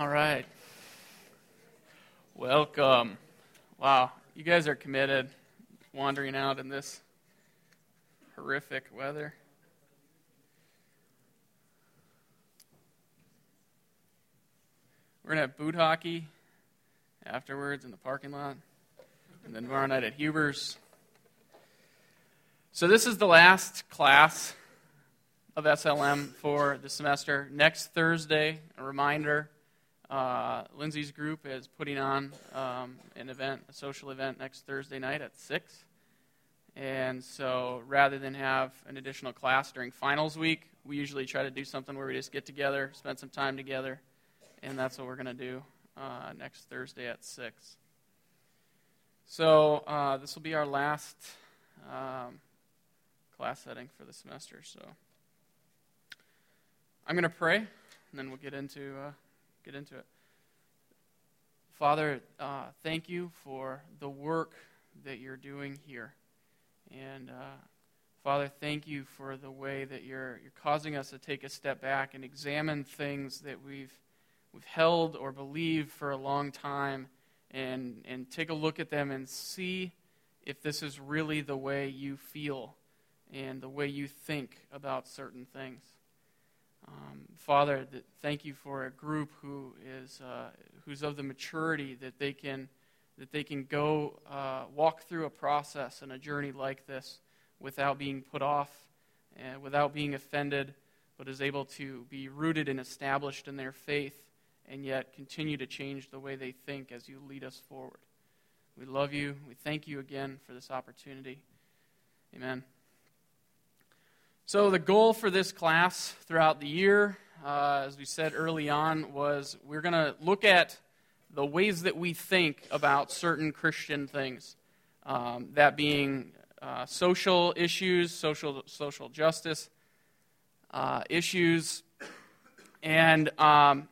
All right. Welcome. Wow, you guys are committed wandering out in this horrific weather. We're going to have boot hockey afterwards in the parking lot, and then tomorrow night at Huber's. So, this is the last class of SLM for the semester. Next Thursday, a reminder uh, Lindsay's group is putting on um, an event, a social event, next Thursday night at 6. And so rather than have an additional class during finals week, we usually try to do something where we just get together, spend some time together, and that's what we're going to do uh, next Thursday at 6. So uh, this will be our last um, class setting for the semester. So I'm going to pray, and then we'll get into uh, get into it. Father, uh, thank you for the work that you're doing here. And uh, Father, thank you for the way that you're, you're causing us to take a step back and examine things that we've, we've held or believed for a long time and, and take a look at them and see if this is really the way you feel and the way you think about certain things. Um, Father, thank you for a group who is uh, who's of the maturity that they can that they can go uh, walk through a process and a journey like this without being put off and without being offended, but is able to be rooted and established in their faith and yet continue to change the way they think as you lead us forward. We love you. We thank you again for this opportunity. Amen. So, the goal for this class throughout the year, uh, as we said early on, was we're going to look at the ways that we think about certain Christian things. Um, that being uh, social issues, social, social justice uh, issues, and um,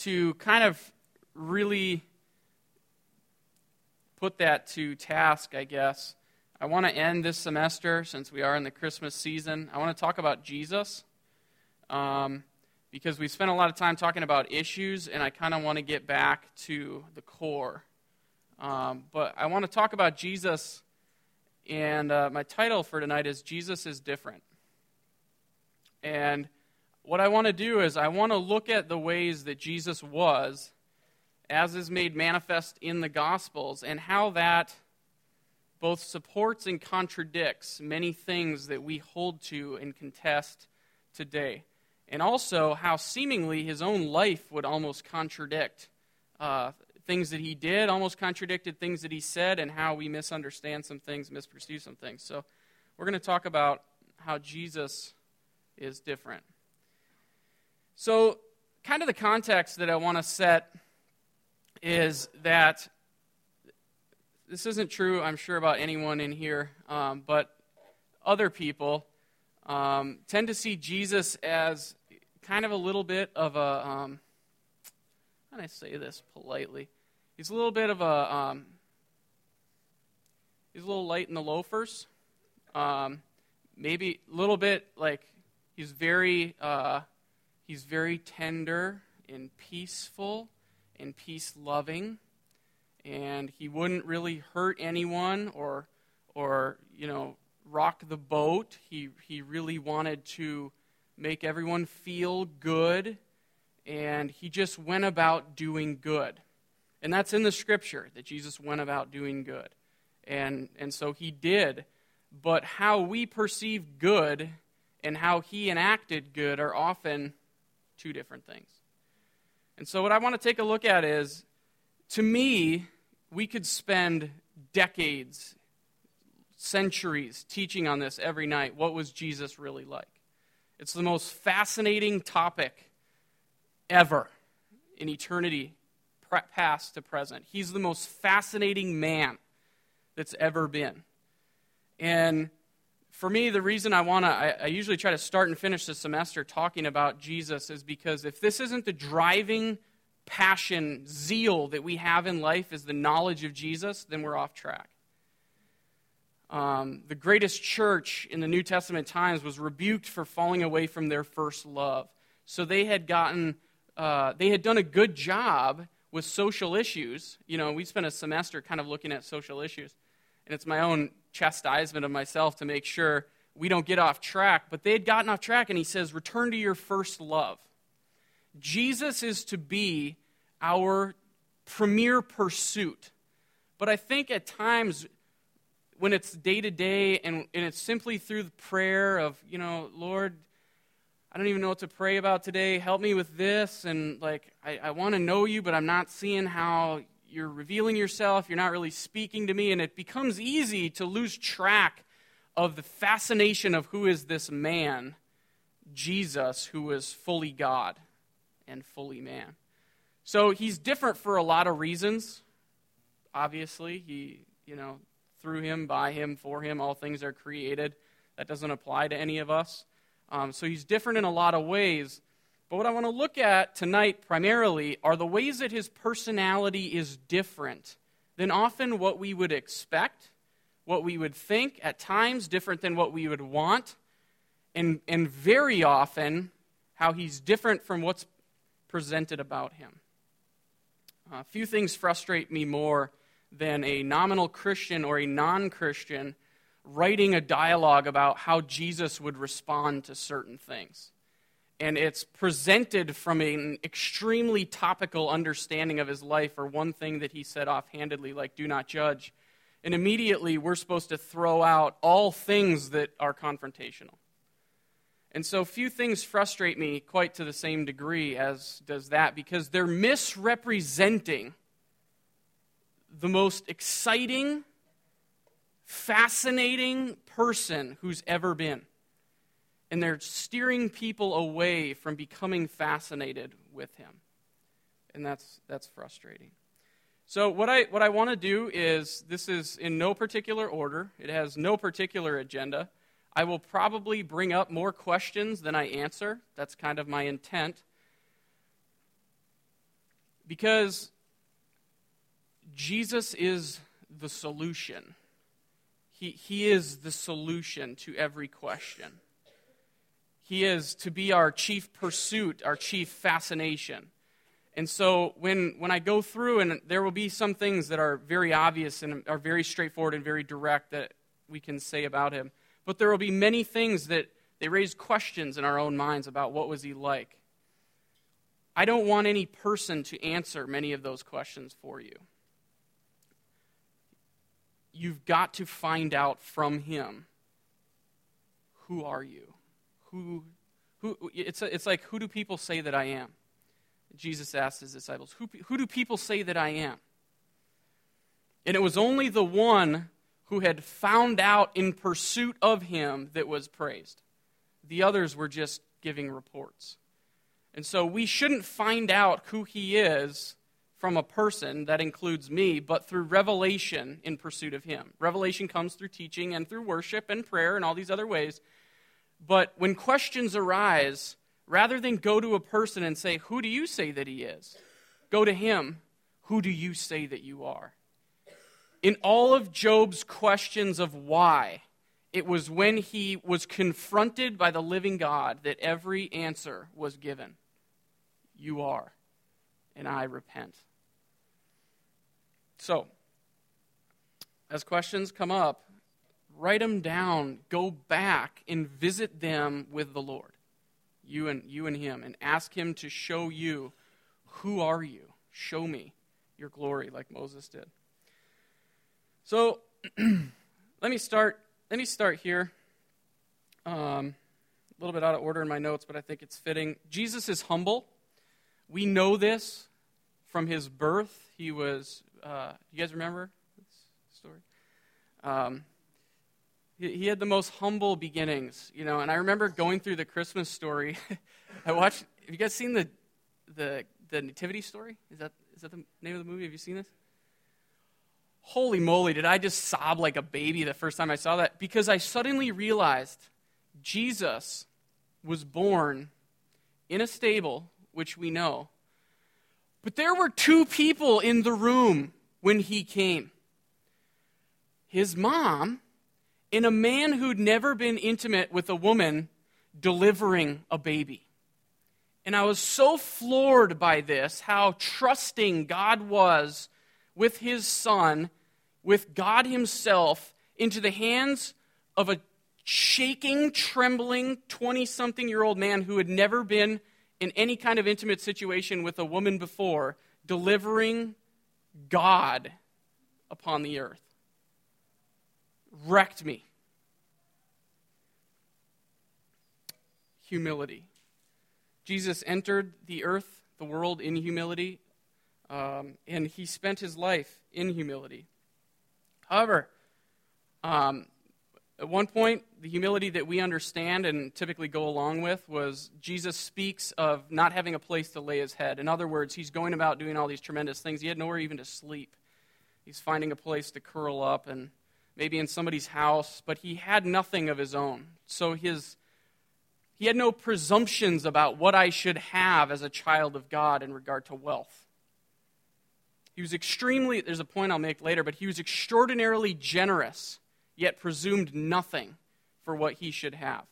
to kind of really put that to task, I guess I want to end this semester, since we are in the Christmas season, I want to talk about Jesus. Um, because we spent a lot of time talking about issues, and I kind of want to get back to the core. Um, but I want to talk about Jesus, and uh, my title for tonight is Jesus is Different. And what I want to do is I want to look at the ways that Jesus was, as is made manifest in the Gospels, and how that both supports and contradicts many things that we hold to and contest today. And also how seemingly his own life would almost contradict uh, things that he did, almost contradicted things that he said, and how we misunderstand some things, misperceive some things. So we're going to talk about how Jesus is different. So, kind of the context that I want to set is that this isn't true, I'm sure, about anyone in here, um, but other people um, tend to see Jesus as kind of a little bit of a, um, how do I say this politely? He's a little bit of a, um, he's a little light in the loafers. Um, maybe a little bit like he's very, uh, he's very tender and peaceful and peace loving and he wouldn't really hurt anyone or or you know rock the boat. He he really wanted to make everyone feel good and he just went about doing good. And that's in the scripture that Jesus went about doing good. And and so he did, but how we perceive good and how he enacted good are often two different things. And so what I want to take a look at is to me, we could spend decades, centuries teaching on this every night. What was Jesus really like? It's the most fascinating topic ever in eternity, past to present. He's the most fascinating man that's ever been. And for me, the reason I want to, I, I, usually try to start and finish the semester talking about Jesus is because if this isn't the driving passion, zeal that we have in life is the knowledge of Jesus, then we're off track. Um, the greatest church in the New Testament times was rebuked for falling away from their first love. So they had gotten uh, they had done a good job with social issues. You know, we spent a semester kind of looking at social issues, and it's my own chastisement of myself to make sure we don't get off track. But they had gotten off track, and he says, Return to your first love. Jesus is to be our premier pursuit. But I think at times when it's day to day and it's simply through the prayer of, you know, Lord, I don't even know what to pray about today. Help me with this. And like, I, I want to know you, but I'm not seeing how you're revealing yourself. You're not really speaking to me. And it becomes easy to lose track of the fascination of who is this man, Jesus, who is fully God and fully man. So he's different for a lot of reasons. Obviously, he, you know, through him, by him, for him, all things are created. That doesn't apply to any of us. Um, so he's different in a lot of ways. But what I want to look at tonight primarily are the ways that his personality is different than often what we would expect, what we would think, at times different than what we would want, and, and very often how he's different from what's presented about him. A few things frustrate me more than a nominal Christian or a non Christian writing a dialogue about how Jesus would respond to certain things. And it's presented from an extremely topical understanding of his life, or one thing that he said offhandedly, like, do not judge. And immediately we're supposed to throw out all things that are confrontational. And so few things frustrate me quite to the same degree as does that, because they're misrepresenting the most exciting fascinating person who's ever been. And they're steering people away from becoming fascinated with him. And that's, that's frustrating. So, what I, what I want to do is this is in no particular order, it has no particular agenda. I will probably bring up more questions than I answer. That's kind of my intent. Because Jesus is the solution. He, he is the solution to every question. He is to be our chief pursuit, our chief fascination. And so when, when I go through, and there will be some things that are very obvious and are very straightforward and very direct that we can say about him, but there will be many things that they raise questions in our own minds about what was he like. I don't want any person to answer many of those questions for you you've got to find out from him who are you? Who, who, it's, a, it's like, who do people say that I am? Jesus asked his disciples, who, who do people say that I am? And it was only the one who had found out in pursuit of him that was praised. The others were just giving reports. And so we shouldn't find out who he is from a person that includes me, but through revelation in pursuit of Him. Revelation comes through teaching and through worship and prayer and all these other ways. But when questions arise, rather than go to a person and say, Who do you say that He is? Go to Him, Who do you say that you are? In all of Job's questions of why, it was when he was confronted by the living God that every answer was given. You are, and I repent. So, as questions come up, write them down, go back and visit them with the Lord, you and you and him, and ask him to show you who are you? Show me your glory like Moses did. So, let me start let me start here. Um, a little bit out of order in my notes, but I think it's fitting. Jesus is humble. We know this from his birth. He was uh, do you guys remember this story? Um, he, he, had the most humble beginnings, you know. And I remember going through the Christmas story. I watched. Have you guys seen the the the Nativity story? Is that is that the name of the movie? Have you seen this? Holy moly! Did I just sob like a baby the first time I saw that? Because I suddenly realized Jesus was born in a stable, which we know, but there were two people in the room when he came his mom and a man who'd never been intimate with a woman delivering a baby. And I was so floored by this, how trusting God was with his son, with God himself, into the hands of a shaking, trembling 20 something year old man who had never been in any kind of intimate situation with a woman before, delivering God upon the earth. Wrecked me. Humility. Jesus entered the earth, the world, in humility, um, and he spent his life in humility. However, um, at one point, the humility that we understand and typically go along with was Jesus speaks of not having a place to lay his head. In other words, he's going about doing all these tremendous things. He had nowhere even to sleep. He's finding a place to curl up and maybe in somebody's house, but he had nothing of his own. So his he had no presumptions about what I should have as a child of God in regard to wealth. He was extremely, there's a point I'll make later, but he was extraordinarily generous, yet presumed nothing for what he should have.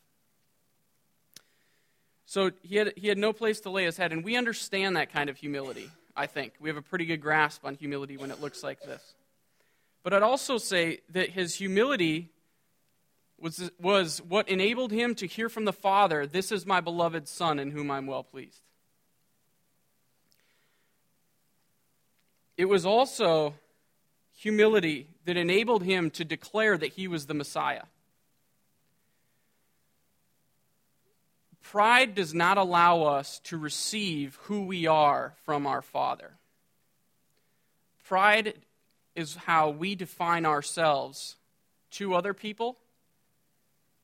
So he had, he had no place to lay his head, and we understand that kind of humility, I think. We have a pretty good grasp on humility when it looks like this. But I'd also say that his humility was, was what enabled him to hear from the Father, This is my beloved Son in whom I'm well pleased. It was also humility that enabled him to declare that he was the Messiah. Pride does not allow us to receive who we are from our Father. Pride is how we define ourselves to other people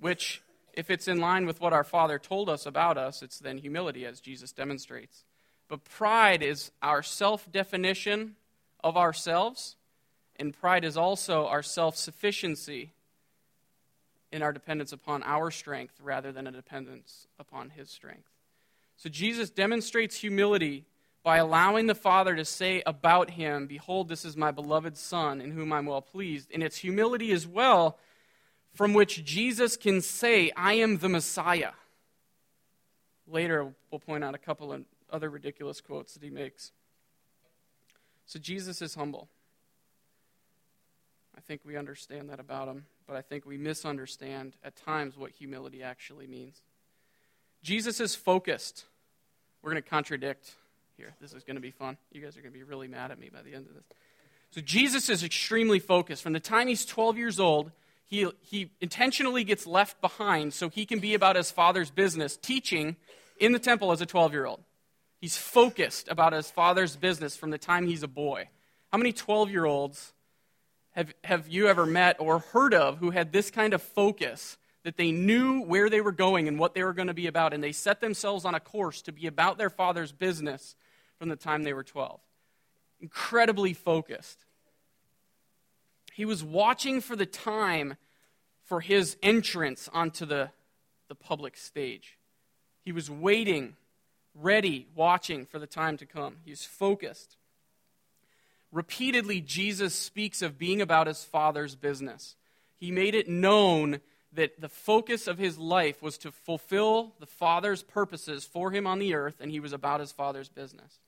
which, if it's in line with what our Father told us about us, it's then humility, as Jesus demonstrates. But pride is our self definition of ourselves, and pride is also our self sufficiency in our dependence upon our strength rather than a dependence upon His strength. So Jesus demonstrates humility by allowing the Father to say about Him, Behold, this is my beloved Son, in whom I'm well pleased. And it's humility as well from which Jesus can say, I am the Messiah. Later, we'll point out a couple of other ridiculous quotes that he makes. So, Jesus is humble. I think we understand that about him, but I think we misunderstand at times what humility actually means. Jesus is focused. We're going to contradict here. This is going to be fun. You guys are going to be really mad at me by the end of this. So, Jesus is extremely focused. From the time he's 12 years old, he, he intentionally gets left behind so he can be about his father's business, teaching in the temple as a 12 year old. He's focused about his father's business from the time he's a boy. How many 12 year olds have, have you ever met or heard of who had this kind of focus that they knew where they were going and what they were going to be about, and they set themselves on a course to be about their father's business from the time they were 12? Incredibly focused. He was watching for the time for his entrance onto the, the public stage. He was waiting, ready, watching for the time to come. He's focused. Repeatedly, Jesus speaks of being about his Father's business. He made it known that the focus of his life was to fulfill the Father's purposes for him on the earth, and he was about his Father's business.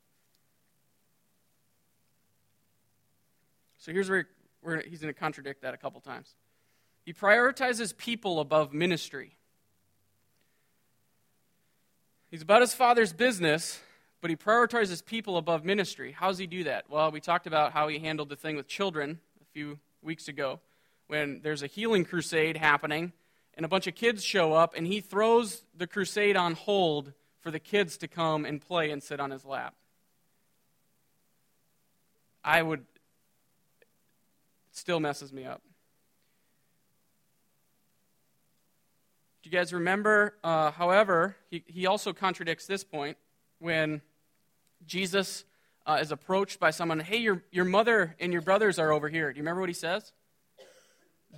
So here's where we're, he's going to contradict that a couple times. He prioritizes people above ministry. He's about his father's business, but he prioritizes people above ministry. How does he do that? Well, we talked about how he handled the thing with children a few weeks ago when there's a healing crusade happening and a bunch of kids show up and he throws the crusade on hold for the kids to come and play and sit on his lap. I would still messes me up. You guys remember? Uh, however, he, he also contradicts this point when Jesus uh, is approached by someone, hey, your, your mother and your brothers are over here. Do you remember what he says?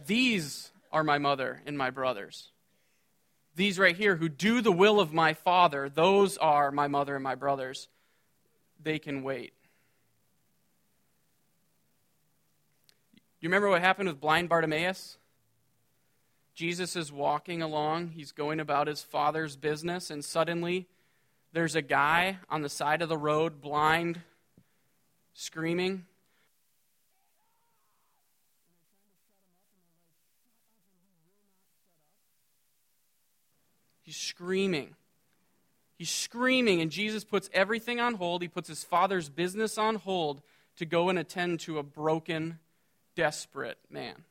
These are my mother and my brothers. These right here, who do the will of my Father, those are my mother and my brothers. They can wait. you remember what happened with blind Bartimaeus? Jesus is walking along, he's going about his father's business, and suddenly there's a guy on the side of the road, blind, screaming. He's screaming. He's screaming, and Jesus puts everything on hold. He puts his father's business on hold to go and attend to a broken, desperate man.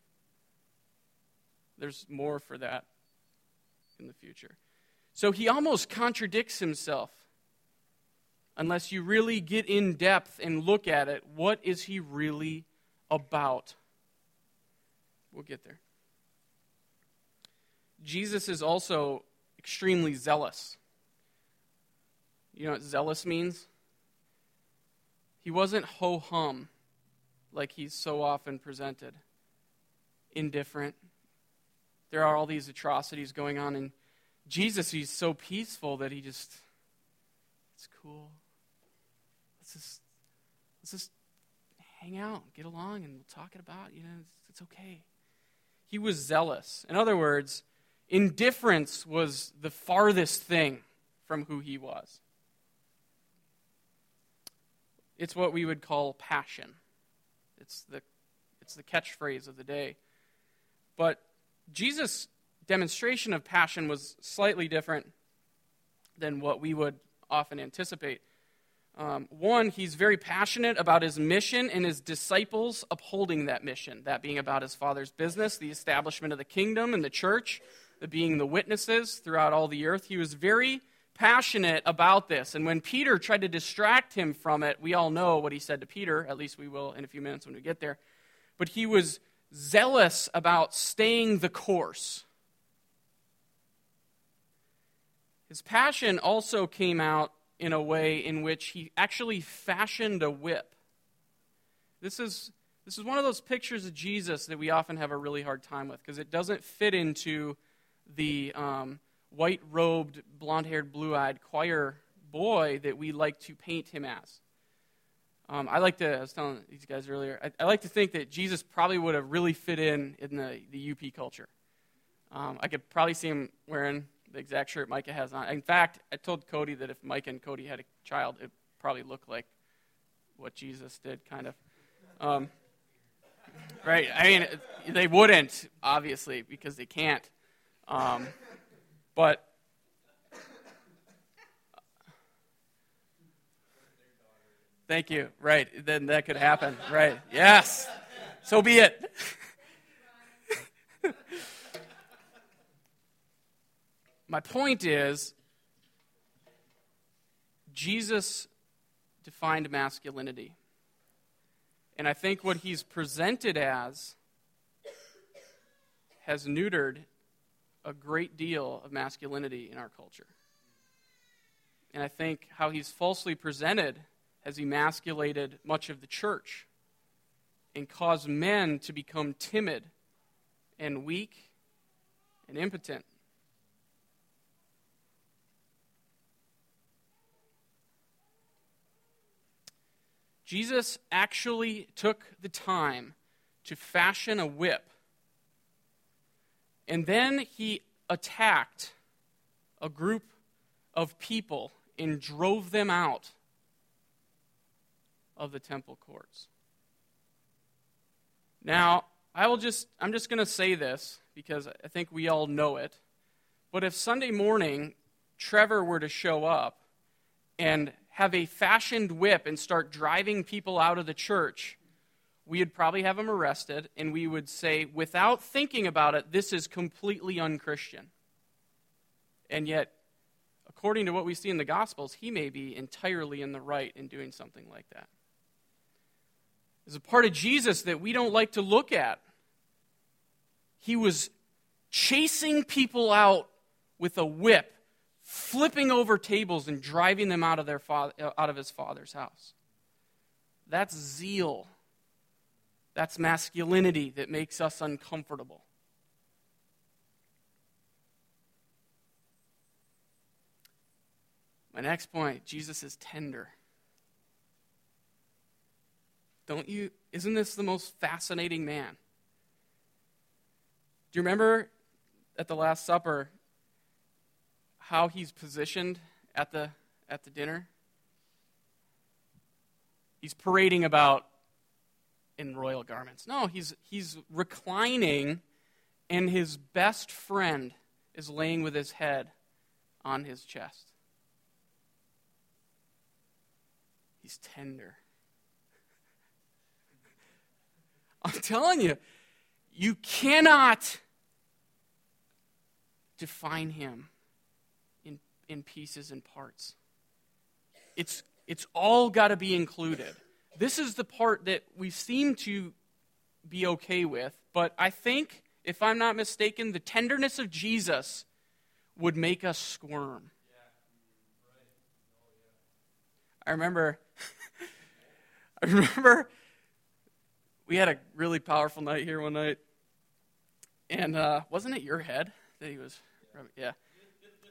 There's more for that in the future. So he almost contradicts himself. Unless you really get in depth and look at it, what is he really about? We'll get there. Jesus is also extremely zealous. You know what zealous means? He wasn't ho hum like he's so often presented, indifferent. There are all these atrocities going on, and Jesus, he's so peaceful that he just, it's cool. Let's just, let's just hang out, get along, and we'll talk it about, you know, it's, it's okay. He was zealous. In other words, indifference was the farthest thing from who he was. It's what we would call passion. It's the, it's the catchphrase of the day. But Jesus' demonstration of passion was slightly different than what we would often anticipate. Um, one, he's very passionate about his mission and his disciples upholding that mission, that being about his father's business, the establishment of the kingdom and the church, the being the witnesses throughout all the earth. He was very passionate about this. And when Peter tried to distract him from it, we all know what he said to Peter, at least we will in a few minutes when we get there. But he was zealous about staying the course. His passion also came out in a way in which he actually fashioned a whip. This is, this is one of those pictures of Jesus that we often have a really hard time with because it doesn't fit into the um, white robed, blonde haired, blue eyed choir boy that we like to paint him as. Um, I like to, I was telling these guys earlier, I, I, like to think that Jesus probably would have really fit in in the, the UP culture. Um, I could probably see him wearing the exact shirt Micah has on. In fact, I told Cody that if Micah and Cody had a child, it probably look like what Jesus did, kind of. Um, right? I mean, they wouldn't, obviously, because they can't. Um, but thank you. Right. Then that could happen. Right. Yes. So be it. My point is Jesus defined masculinity. And I think what he's presented as has neutered a great deal of masculinity in our culture. And I think how he's falsely presented has emasculated much of the church and caused men to become timid and weak and impotent. Jesus actually took the time to fashion a whip and then he attacked a group of people and drove them out of the temple courts. Now, I will just I'm just going to say this because I think we all know it. But if Sunday morning Trevor were to show up and have a fashioned whip and start driving people out of the church, we would probably have him arrested, and we would say, without thinking about it, this is completely unchristian. And yet, according to what we see in the Gospels, he may be entirely in the right in doing something like that. There's a part of Jesus that we don't like to look at. He was chasing people out with a whip, flipping over tables and driving them out of, their father, uh, out of his father's house. That's zeal that's masculinity that makes us uncomfortable. My next point Jesus is tender. Don't you, isn't this the most fascinating man? Do you remember at the Last Supper how he's positioned at the, at the dinner. He's parading about in royal garments. No, he's, he's reclining, and his best friend is laying with his head on his chest. He's tender. I'm telling you, you cannot define him in, in pieces and parts. It's, it's all got to be included. This is the part that we seem to be okay with, but I think, if I'm not mistaken, the tenderness of Jesus would make us squirm. I remember I remember we had a really powerful night here one night. And uh, wasn't it your head that he was yeah.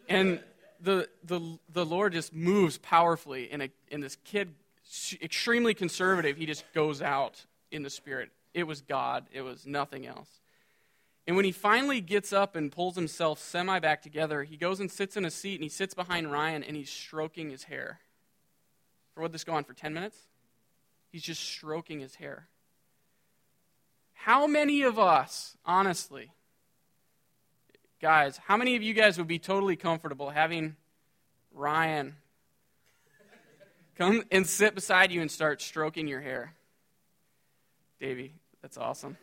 And the the the Lord just moves powerfully and a, and this kid extremely conservative, he just goes out in the spirit. It was God, it was nothing else. And when he finally gets up and pulls himself semi back together, he goes and sits in a seat and he sits behind Ryan and he's stroking his hair. For what this go on for 10 minutes? He's just stroking his hair. How many of us, honestly, guys, how many of you guys would be totally comfortable having Ryan come and sit beside you and start stroking your hair? Davey, that's awesome.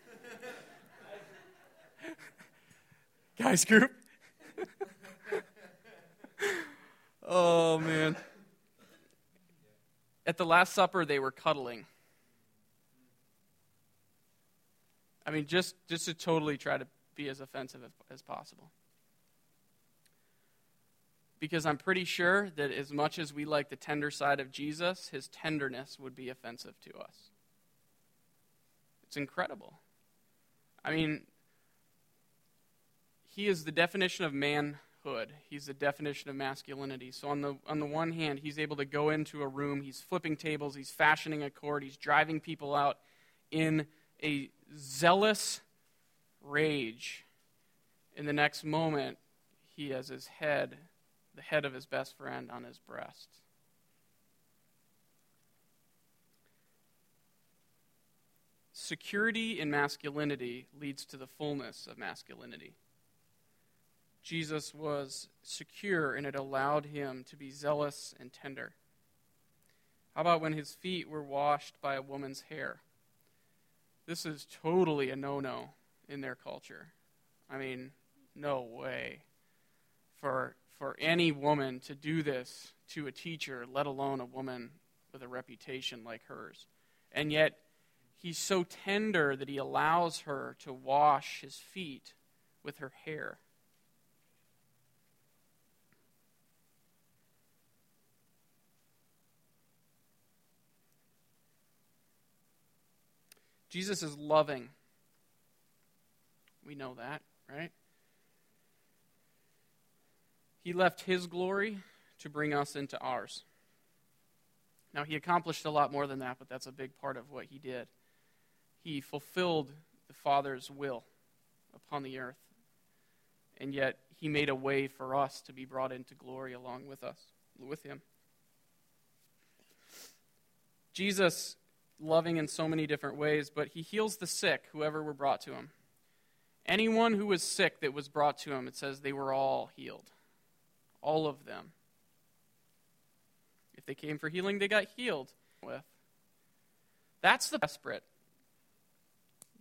guys group. oh man. At the Last Supper, they were cuddling. I mean, just, just to totally try to be as offensive as, as possible. Because I'm pretty sure that as much as we like the tender side of Jesus, his tenderness would be offensive to us. It's incredible. I mean, he is the definition of manhood. He's the definition of masculinity. So on the on the one hand, he's able to go into a room, he's flipping tables, he's fashioning a cord, he's driving people out in a zealous rage. In the next moment, he has his head, the head of his best friend, on his breast. Security in masculinity leads to the fullness of masculinity. Jesus was secure and it allowed him to be zealous and tender. How about when his feet were washed by a woman's hair? This is totally a no no in their culture. I mean, no way for, for any woman to do this to a teacher, let alone a woman with a reputation like hers. And yet, he's so tender that he allows her to wash his feet with her hair. Jesus is loving. We know that, right? He left his glory to bring us into ours. Now, he accomplished a lot more than that, but that's a big part of what he did. He fulfilled the Father's will upon the earth, and yet he made a way for us to be brought into glory along with us, with him. Jesus loving in so many different ways, but he heals the sick, whoever were brought to him. Anyone who was sick that was brought to him, it says they were all healed. All of them. If they came for healing, they got healed with. That's the desperate.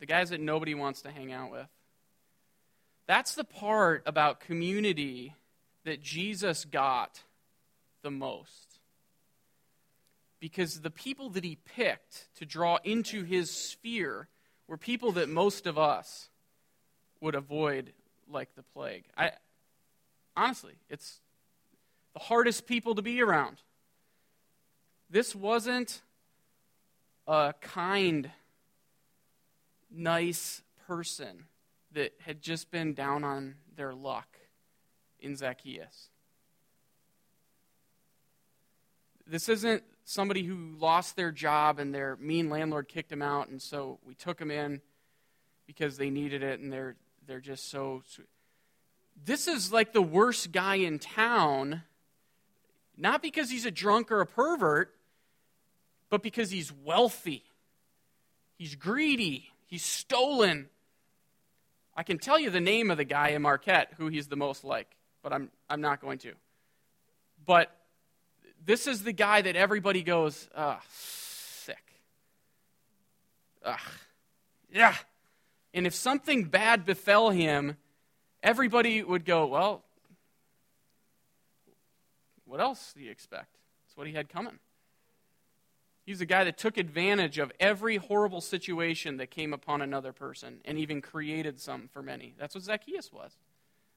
The guys that nobody wants to hang out with. That's the part about community that Jesus got the most because the people that he picked to draw into his sphere were people that most of us would avoid like the plague. I honestly, it's the hardest people to be around. This wasn't a kind, nice person that had just been down on their luck in Zacchaeus. This isn't somebody who lost their job and their mean landlord kicked them out, and so we took them in because they needed it, and they're they're just so. This is like the worst guy in town, Not because he's a drunk or a pervert, but because he's wealthy. He's greedy. He's stolen. I can tell you the name of the guy in Marquette who he's the most like, but I'm, I'm not going to. But this is the guy that everybody goes, ugh, sick. Ugh. Yeah. And if something bad befell him, everybody would go, well, what else do you expect? That's what he had coming. He's a guy that took advantage of every horrible situation that came upon another person and even created some for many. That's what Zacchaeus was.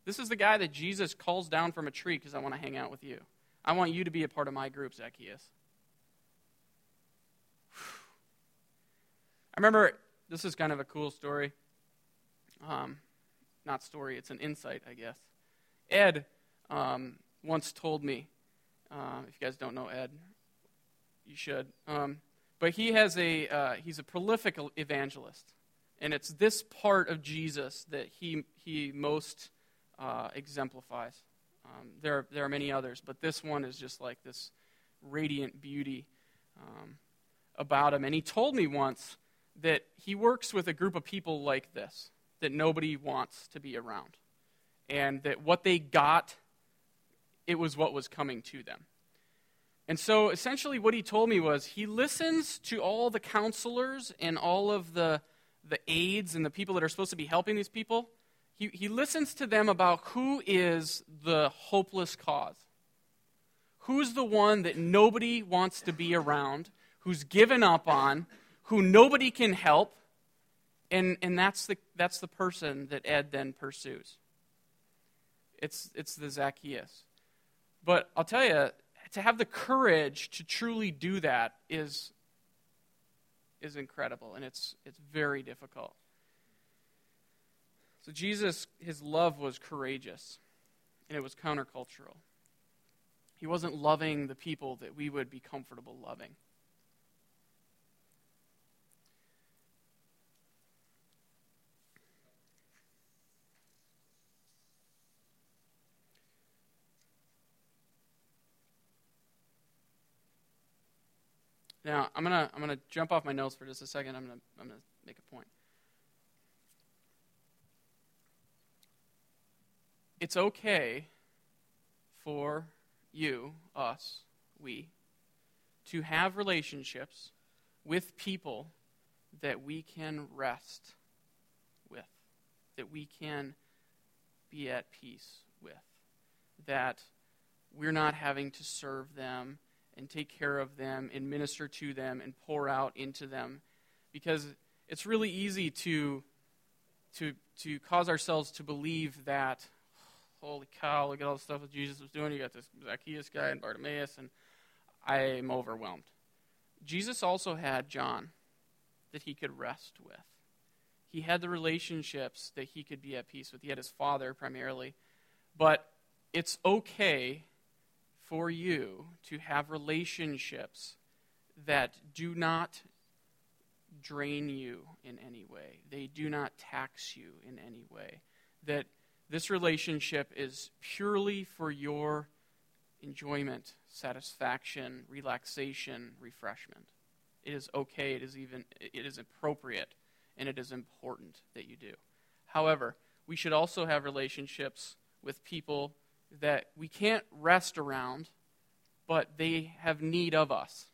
This is the guy that Jesus calls down from a tree because I want to hang out with you. I want you to be a part of my group, Zacchaeus. I remember this is kind of a cool story. Um, not story, it's an insight, I guess. Ed um, once told me, uh, if you guys don't know Ed, you should. Um, but he has a uh, he's a prolific evangelist, and it's this part of Jesus that he he most uh, exemplifies. Um, there, are, there are many others, but this one is just like this radiant beauty um, about him. And he told me once that he works with a group of people like this that nobody wants to be around, and that what they got, it was what was coming to them. And so essentially, what he told me was he listens to all the counselors and all of the, the aides and the people that are supposed to be helping these people he, he listens to them about who is the hopeless cause. Who's the one that nobody wants to be around, who's given up on, who nobody can help, and, and that's, the, that's the person that Ed then pursues. It's, it's the Zacchaeus. But I'll tell you, to have the courage to truly do that is, is incredible, and it's, it's very difficult. So Jesus, his love was courageous, and it was countercultural. He wasn't loving the people that we would be comfortable loving. Now, I'm going to I'm to jump off my notes for just a second. I'm going to I'm going to make a point. It's okay for you, us, we, to have relationships with people that we can rest with, that we can be at peace with, that we're not having to serve them and take care of them and minister to them and pour out into them. Because it's really easy to to to cause ourselves to believe that holy cow, look at all the stuff that Jesus was doing. You got this Zacchaeus guy and Bartimaeus, and I'm overwhelmed. Jesus also had John that he could rest with. He had the relationships that he could be at peace with. He had his father primarily. But it's okay for you to have relationships that do not drain you in any way, they do not tax you in any way, that this relationship is purely for your enjoyment, satisfaction, relaxation, refreshment. It is okay, it is even it is appropriate, and it is important that you do. However, we should also have relationships with people that we can't rest around, but they have need of us.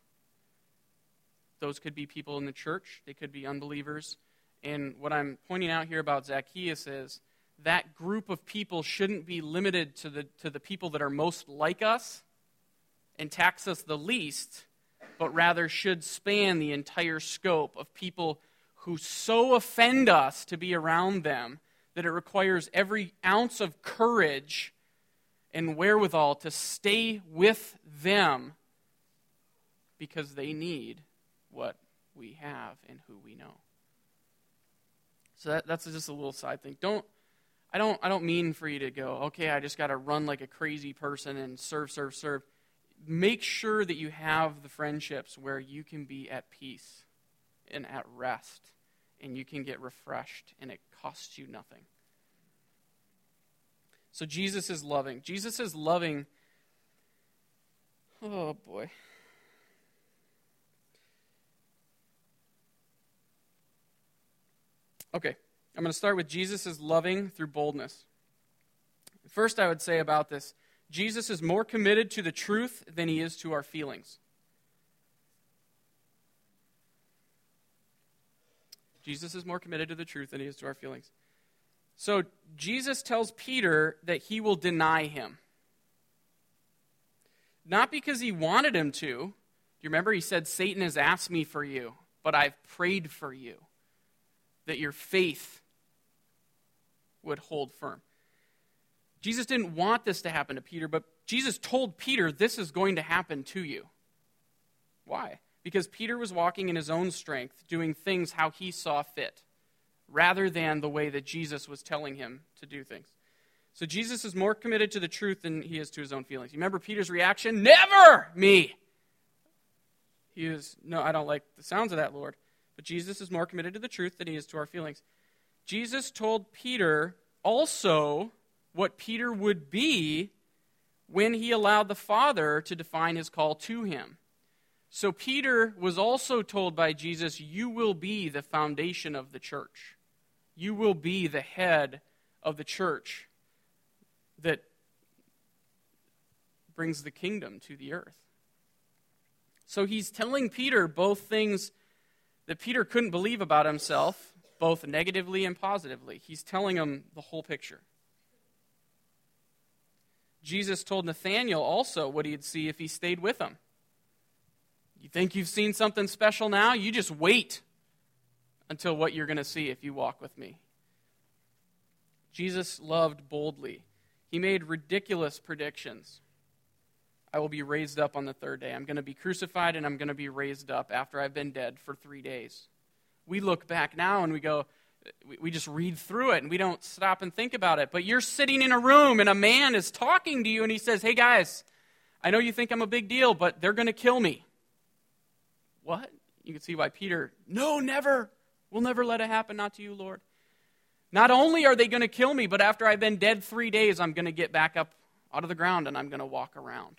Those could be people in the church, they could be unbelievers. And what I'm pointing out here about Zacchaeus is that group of people shouldn't be limited to the, to the people that are most like us and tax us the least, but rather should span the entire scope of people who so offend us to be around them that it requires every ounce of courage and wherewithal to stay with them because they need what we have and who we know. So that, that's just a little side thing. Don't I don't, I don't mean for you to go, okay, I just got to run like a crazy person and serve, serve, serve. Make sure that you have the friendships where you can be at peace and at rest and you can get refreshed and it costs you nothing. So Jesus is loving. Jesus is loving Oh, boy. Okay, I'm going to start with Jesus loving through boldness. First, I would say about this Jesus is more committed to the truth than he is to our feelings. Jesus is more committed to the truth than he is to our feelings. So, Jesus tells Peter that he will deny him. Not because he wanted him to. Do you remember he said, Satan has asked me for you, but I've prayed for you that your faith would hold firm. Jesus didn't want this to happen to Peter, but Jesus told Peter, This is going to happen to you. Why? Because Peter was walking in his own strength, doing things how he saw fit, rather than the way that Jesus was telling him to do things. So Jesus is more committed to the truth than he is to his own feelings. You remember Peter's reaction? Never me! He is, no, I don't like the sounds of that, Lord. But Jesus is more committed to the truth than he is to our feelings. Jesus told Peter also what Peter would be when he allowed the Father to define his call to him. So Peter was also told by Jesus, You will be the foundation of the church. You will be the head of the church that brings the kingdom to the earth. So he's telling Peter both things that Peter couldn't believe about himself, both negatively and positively. He's telling him the whole picture. Jesus told Nathanael also what he'd see if he stayed with him. You think you've seen something special now? You just wait until what you're going to see if you walk with me. Jesus loved boldly. He made ridiculous predictions. I will be raised up on the third day. I'm going to be crucified and I'm going to be raised up after I've been dead for three days. We look back now and we go, we just read through it and we don't stop and think about it. But you're sitting in a room and a man is talking to you and he says, Hey guys, I know you think I'm a big deal, but they're going to kill me. What? You can see why Peter, no, never. We'll never let it happen, not to you, Lord. Not only are they going to kill me, but after I've been dead three days, I'm going to get back up out of the ground and I'm going to walk around.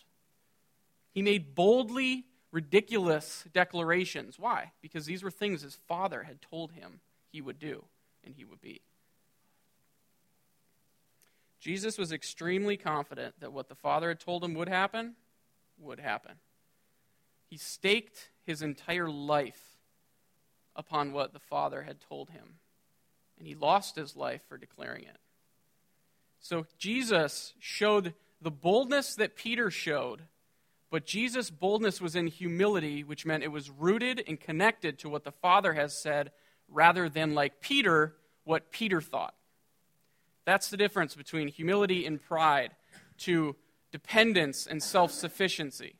He made boldly ridiculous declarations. Why? Because these were things his father had told him he would do and he would be. Jesus was extremely confident that what the Father had told him would happen would happen. He staked his entire life upon what the Father had told him, and he lost his life for declaring it. So Jesus showed the boldness that Peter showed but Jesus' boldness was in humility, which meant it was rooted and connected to what the Father has said, rather than like Peter, what Peter thought. That's the difference between humility and pride to dependence and self sufficiency.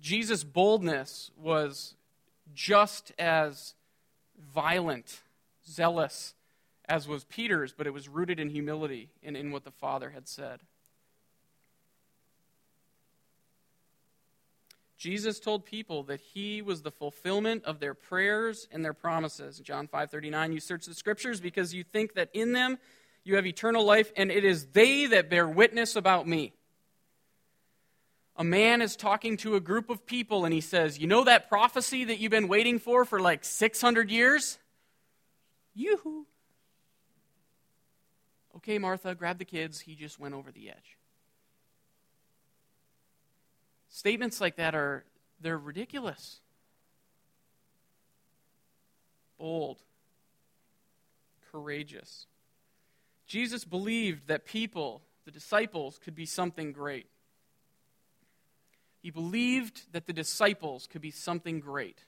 Jesus' boldness was just as violent, zealous as was Peter's, but it was rooted in humility and in what the Father had said. Jesus told people that he was the fulfillment of their prayers and their promises. John 5:39 You search the scriptures because you think that in them you have eternal life and it is they that bear witness about me. A man is talking to a group of people and he says, "You know that prophecy that you've been waiting for for like 600 years? Yoo-hoo. Okay, Martha, grab the kids. He just went over the edge. Statements like that are they're ridiculous. Bold. Courageous. Jesus believed that people, the disciples, could be something great. He believed that the disciples could be something great.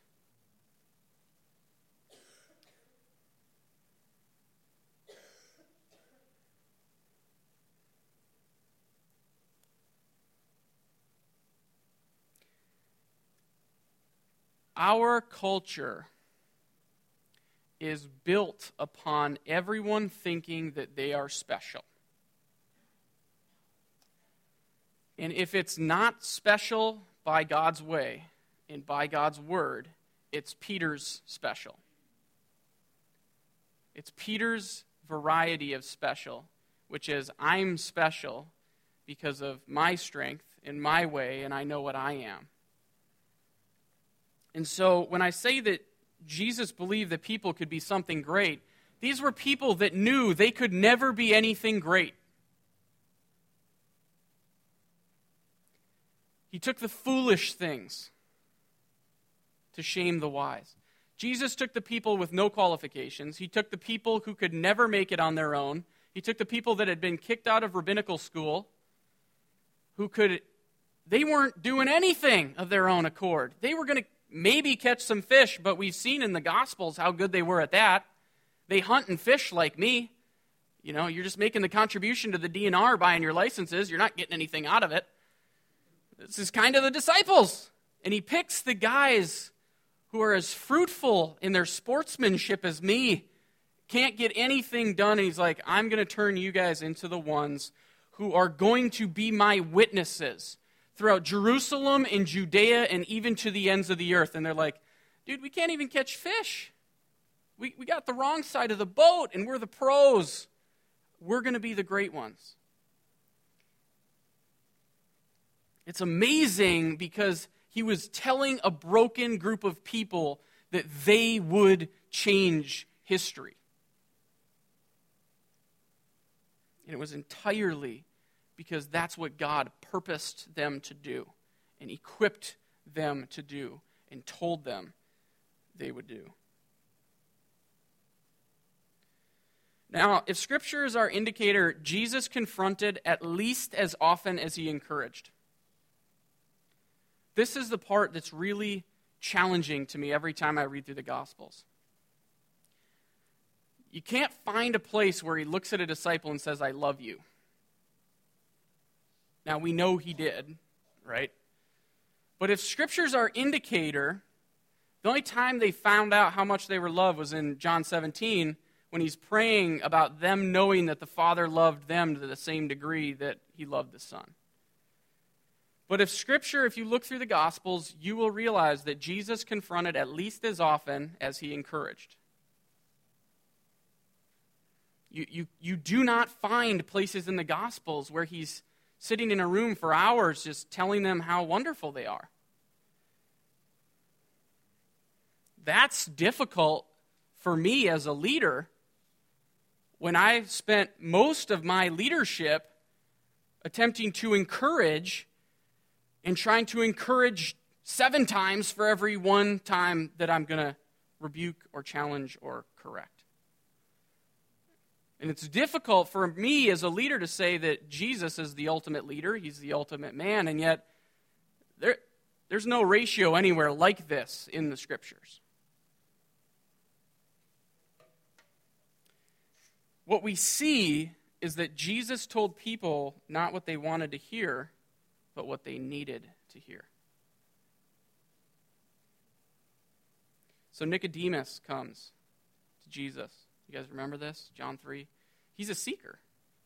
Our culture is built upon everyone thinking that they are special. And if it's not special by God's way and by God's word, it's Peter's special. It's Peter's variety of special, which is I'm special because of my strength in my way, and I know what I am. And so when I say that Jesus believed that people could be something great, these were people that knew they could never be anything great. He took the foolish things to shame the wise. Jesus took the people with no qualifications. He took the people who could never make it on their own. He took the people that had been kicked out of rabbinical school, who could, they weren't doing anything of their own accord. They were going to maybe catch some fish, but we've seen in the Gospels how good they were at that. They hunt and fish like me. You know, you're just making the contribution to the DNR buying your licenses. You're not getting anything out of it. This is kind of the disciples. And he picks the guys who are as fruitful in their sportsmanship as me, can't get anything done. And he's like, I'm going to turn you guys into the ones who are going to be my witnesses throughout Jerusalem and Judea and even to the ends of the earth. And they're like, dude, we can't even catch fish. We, we got the wrong side of the boat, and we're the pros. We're going to be the great ones. It's amazing because he was telling a broken group of people that they would change history. And it was entirely because that's what God purposed them to do and equipped them to do and told them they would do. Now, if Scripture is our indicator, Jesus confronted at least as often as he encouraged. This is the part that's really challenging to me every time I read through the Gospels. You can't find a place where he looks at a disciple and says, I love you. Now, we know he did, right? But if Scripture's our indicator, the only time they found out how much they were loved was in John 17 when he's praying about them knowing that the Father loved them to the same degree that he loved the Son. But if Scripture, if you look through the Gospels, you will realize that Jesus confronted at least as often as he encouraged. You, you, you do not find places in the Gospels where he's sitting in a room for hours just telling them how wonderful they are. That's difficult for me as a leader when I spent most of my leadership attempting to encourage and trying to encourage seven times for every one time that I'm going to rebuke or challenge or correct. And it's difficult for me as a leader to say that Jesus is the ultimate leader, he's the ultimate man, and yet there, there's no ratio anywhere like this in the scriptures. What we see is that Jesus told people not what they wanted to hear, but what they needed to hear. So Nicodemus comes to Jesus. You guys remember this? John 3. He's a seeker.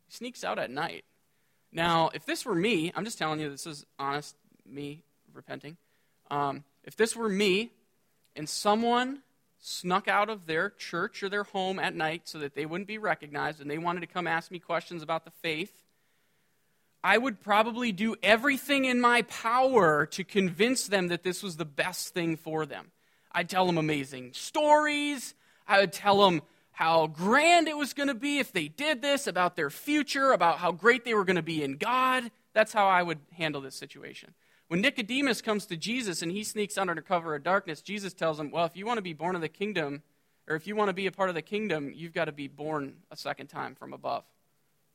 He sneaks out at night. Now, if this were me, I'm just telling you this is honest me repenting. Um, if this were me and someone snuck out of their church or their home at night so that they wouldn't be recognized and they wanted to come ask me questions about the faith, I would probably do everything in my power to convince them that this was the best thing for them. I'd tell them amazing stories. I would tell them how grand it was going to be if they did this, about their future, about how great they were going to be in God. That's how I would handle this situation. When Nicodemus comes to Jesus and he sneaks under cover of darkness, Jesus tells him, Well, if you want to be born of the kingdom, or if you want to be a part of the kingdom, you've got to be born a second time from above.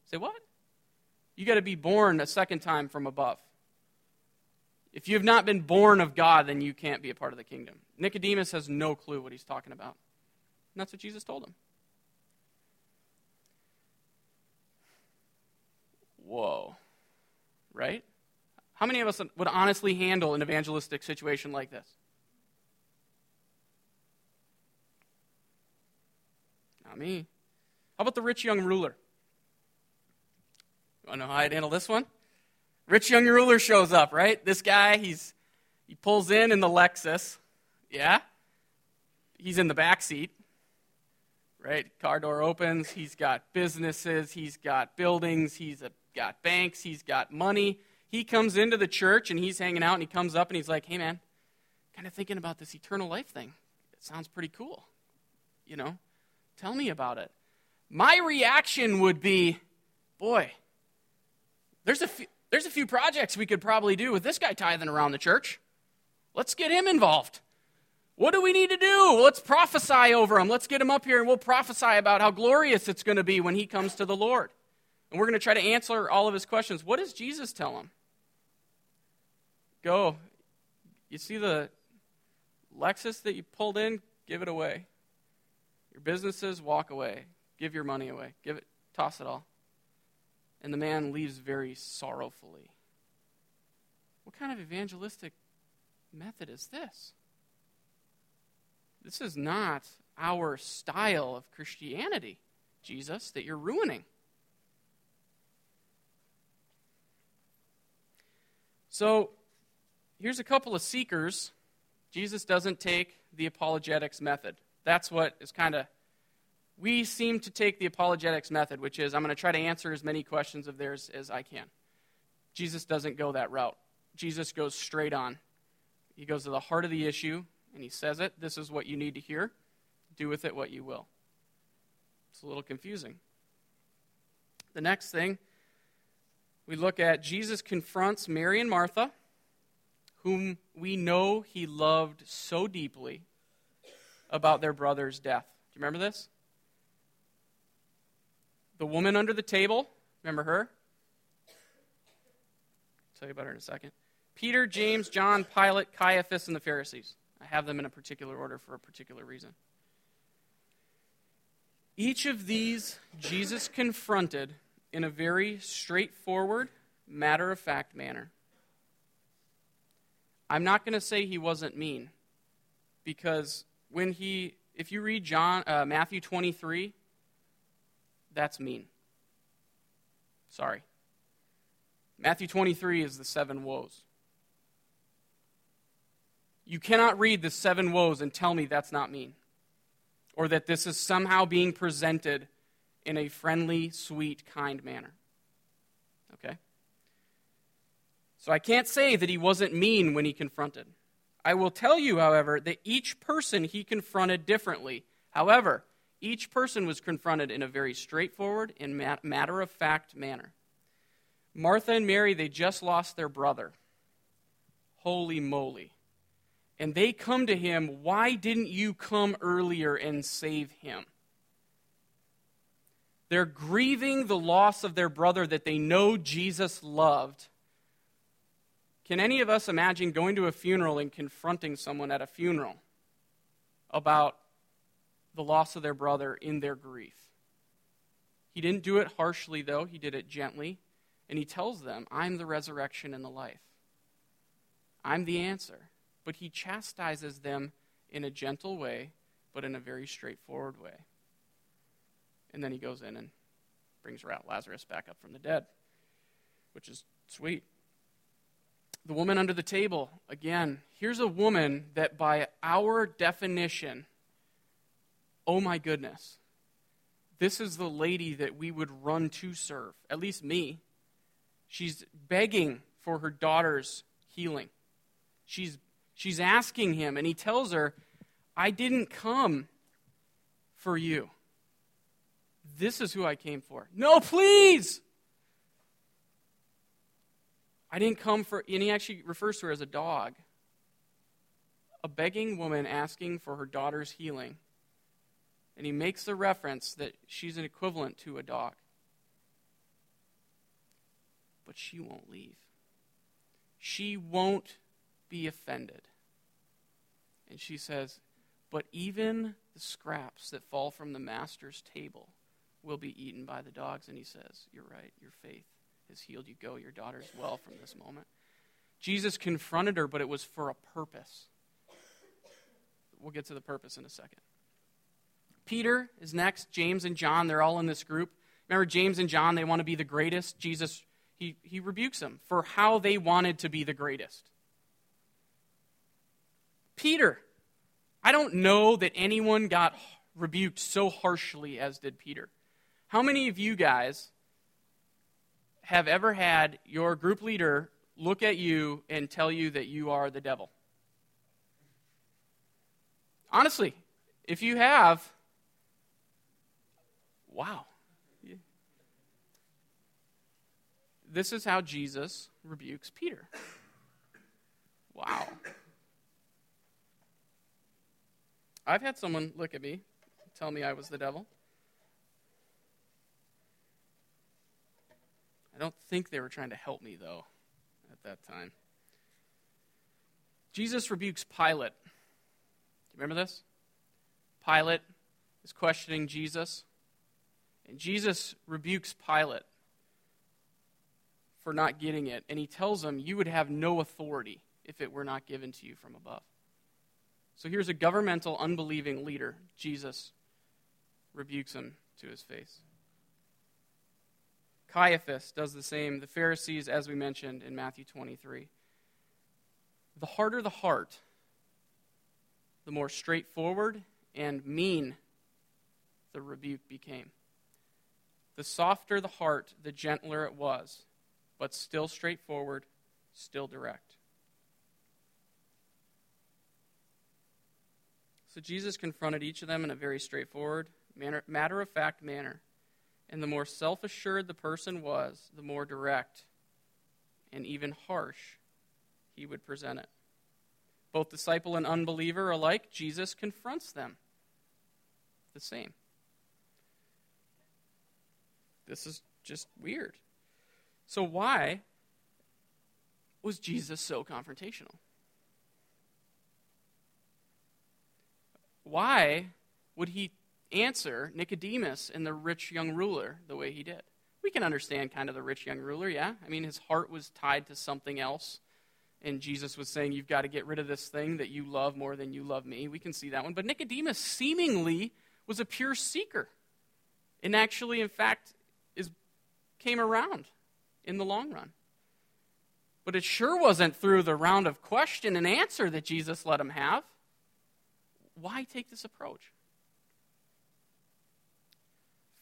Say, what? You got to be born a second time from above. If you have not been born of God, then you can't be a part of the kingdom. Nicodemus has no clue what he's talking about. And that's what Jesus told him. Whoa. Right? How many of us would honestly handle an evangelistic situation like this? Not me. How about the rich young ruler? You want to know how I'd handle this one? Rich young ruler shows up, right? This guy, he's he pulls in in the Lexus. Yeah? He's in the back seat. Right? Car door opens. He's got businesses. He's got buildings. He's got banks. He's got money. he comes into the church and he's hanging out and he comes up and he's like, hey, man, kind of thinking about this eternal life thing. It sounds pretty cool. You know, tell me about it. My reaction would be, boy, there's a few, there's a few projects we could probably do with this guy tithing around the church. Let's get him involved. What do we need to do? Let's prophesy over him. Let's get him up here and we'll prophesy about how glorious it's going to be when he comes to the Lord. And we're going to try to answer all of his questions. What does Jesus tell him? Go. You see the Lexus that you pulled in? Give it away. Your businesses, walk away. Give your money away. Give it, toss it all. And the man leaves very sorrowfully. What kind of evangelistic method is this? This is not our style of Christianity, Jesus, that you're ruining. So, here's a couple of seekers. Jesus doesn't take the apologetics method. That's what is kind of. We seem to take the apologetics method, which is I'm going to try to answer as many questions of theirs as I can. Jesus doesn't go that route. Jesus goes straight on. He goes to the heart of the issue and he says it. This is what you need to hear. Do with it what you will. It's a little confusing. The next thing we look at Jesus confronts Mary and Martha, whom we know he loved so deeply, about their brother's death. Do you remember this? The woman under the table, remember her? I'll tell you about her in a second. Peter, James, John, Pilate, Caiaphas, and the Pharisees. I have them in a particular order for a particular reason. Each of these Jesus confronted in a very straightforward, matter of fact manner. I'm not going to say he wasn't mean because when he if you read John uh, Matthew 23 that's mean. Sorry. Matthew 23 is the seven woes. You cannot read the seven woes and tell me that's not mean, or that this is somehow being presented in a friendly, sweet, kind manner. Okay? So I can't say that he wasn't mean when he confronted. I will tell you, however, that each person he confronted differently. However, each person was confronted in a very straightforward and matter of fact manner. Martha and Mary, they just lost their brother. Holy moly and they come to him, Why didn't you come earlier and save him? They're grieving the loss of their brother that they know Jesus loved. Can any of us imagine going to a funeral and confronting someone at a funeral about the loss of their brother in their grief? He didn't do it harshly, though, he did it gently. And he tells them, I'm the resurrection and the life. I'm the answer but he chastises them in a gentle way, but in a very straightforward way. And then he goes in and brings Lazarus back up from the dead, which is sweet. The woman under the table, again, here's a woman that by our definition, oh my goodness, this is the lady that we would run to serve, at least me. She's begging for her daughter's healing. She's She's asking him, and he tells her, I didn't come for you. This is who I came for. No, please! I didn't come for, and he actually refers to her as a dog. A begging woman asking for her daughter's healing. And he makes the reference that she's an equivalent to a dog. But she won't leave. She won't be offended. And she says, But even the scraps that fall from the master's table will be eaten by the dogs. And he says, You're right, your faith has healed you. Go, your daughter's well from this moment. Jesus confronted her, but it was for a purpose. We'll get to the purpose in a second. Peter is next. James and John, they're all in this group. Remember, James and John, they want to be the greatest. Jesus, he, he rebukes them for how they wanted to be the greatest. Peter. I don't know that anyone got rebuked so harshly as did Peter. How many of you guys have ever had your group leader look at you and tell you that you are the devil? Honestly, if you have, wow. This is how Jesus rebukes Peter. Wow. I've had someone look at me, tell me I was the devil. I don't think they were trying to help me, though, at that time. Jesus rebukes Pilate. Do you remember this? Pilate is questioning Jesus, and Jesus rebukes Pilate for not getting it, and he tells him, You would have no authority if it were not given to you from above. So here's a governmental, unbelieving leader. Jesus rebukes him to his face. Caiaphas does the same. The Pharisees, as we mentioned in Matthew 23. The harder the heart, the more straightforward and mean the rebuke became. The softer the heart, the gentler it was, but still straightforward, still direct. So Jesus confronted each of them in a very straightforward, matter of fact manner. And the more self assured the person was, the more direct and even harsh he would present it. Both disciple and unbeliever alike, Jesus confronts them the same. This is just weird. So, why was Jesus so confrontational? Why would he answer Nicodemus and the rich young ruler the way he did. We can understand kind of the rich young ruler, yeah? I mean, his heart was tied to something else. And Jesus was saying, You've got to get rid of this thing that you love more than you love me. We can see that one. But Nicodemus seemingly was a pure seeker. And actually, in fact, is, came around in the long run. But it sure wasn't through the round of question and answer that Jesus let him have. Why take this approach?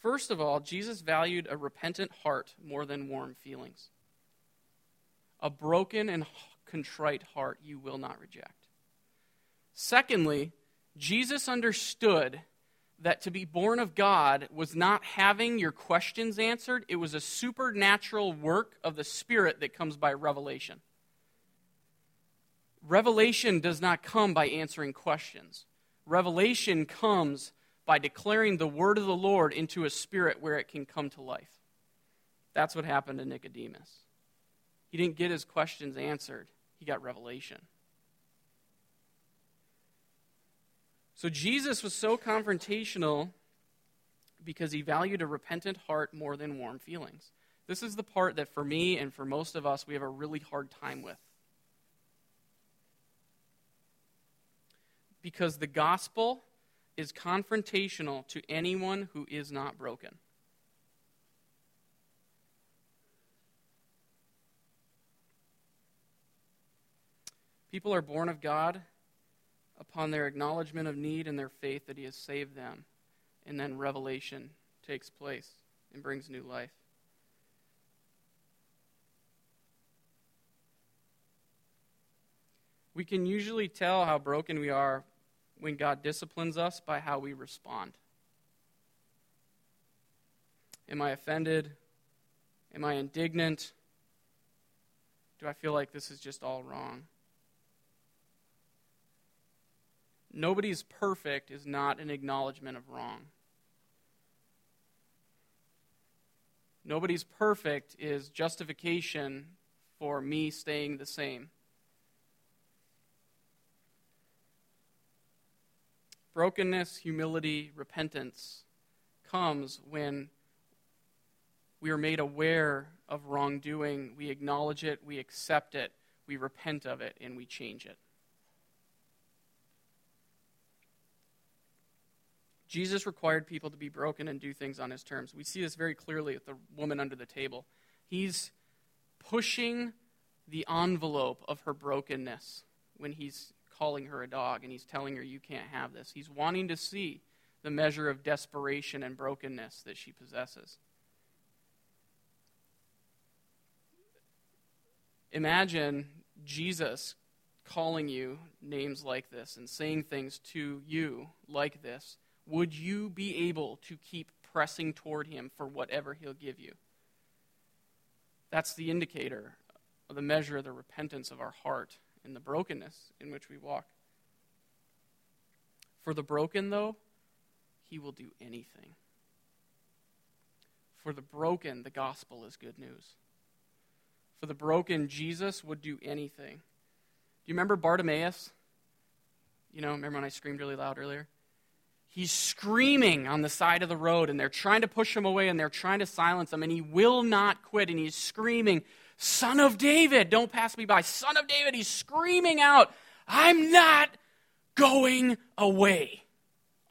First of all, Jesus valued a repentant heart more than warm feelings. A broken and contrite heart you will not reject. Secondly, Jesus understood that to be born of God was not having your questions answered, it was a supernatural work of the Spirit that comes by revelation. Revelation does not come by answering questions, revelation comes by declaring the word of the Lord into a spirit where it can come to life. That's what happened to Nicodemus. He didn't get his questions answered, he got revelation. So Jesus was so confrontational because he valued a repentant heart more than warm feelings. This is the part that for me and for most of us we have a really hard time with. Because the gospel is confrontational to anyone who is not broken. People are born of God upon their acknowledgement of need and their faith that He has saved them. And then revelation takes place and brings new life. We can usually tell how broken we are when God disciplines us by how we respond. Am I offended? Am I indignant? Do I feel like this is just all wrong? Nobody's perfect is not an acknowledgement of wrong. Nobody's perfect is justification for me staying the same. Brokenness, humility, repentance comes when we are made aware of wrongdoing, we acknowledge it, we accept it, we repent of it, and we change it. Jesus required people to be broken and do things on his terms. We see this very clearly with the woman under the table. He's pushing the envelope of her brokenness when he's calling her a dog and he's telling her, You can't have this. He's wanting to see the measure of desperation and brokenness that she possesses. Imagine Jesus calling you names like this and saying things to you like this. Would you be able to keep pressing toward him for whatever he'll give you? That's the indicator of the measure of the repentance of our heart and the brokenness in which we walk. For the broken, though, he will do anything. For the broken, the gospel is good news. For the broken, Jesus would do anything. Do you remember Bartimaeus? You know, remember when I screamed really loud earlier? He's screaming on the side of the road, and they're trying to push him away, and they're trying to silence him, and he will not quit, and he's screaming, Son of David, don't pass me by. Son of David, he's screaming out, I'm not going away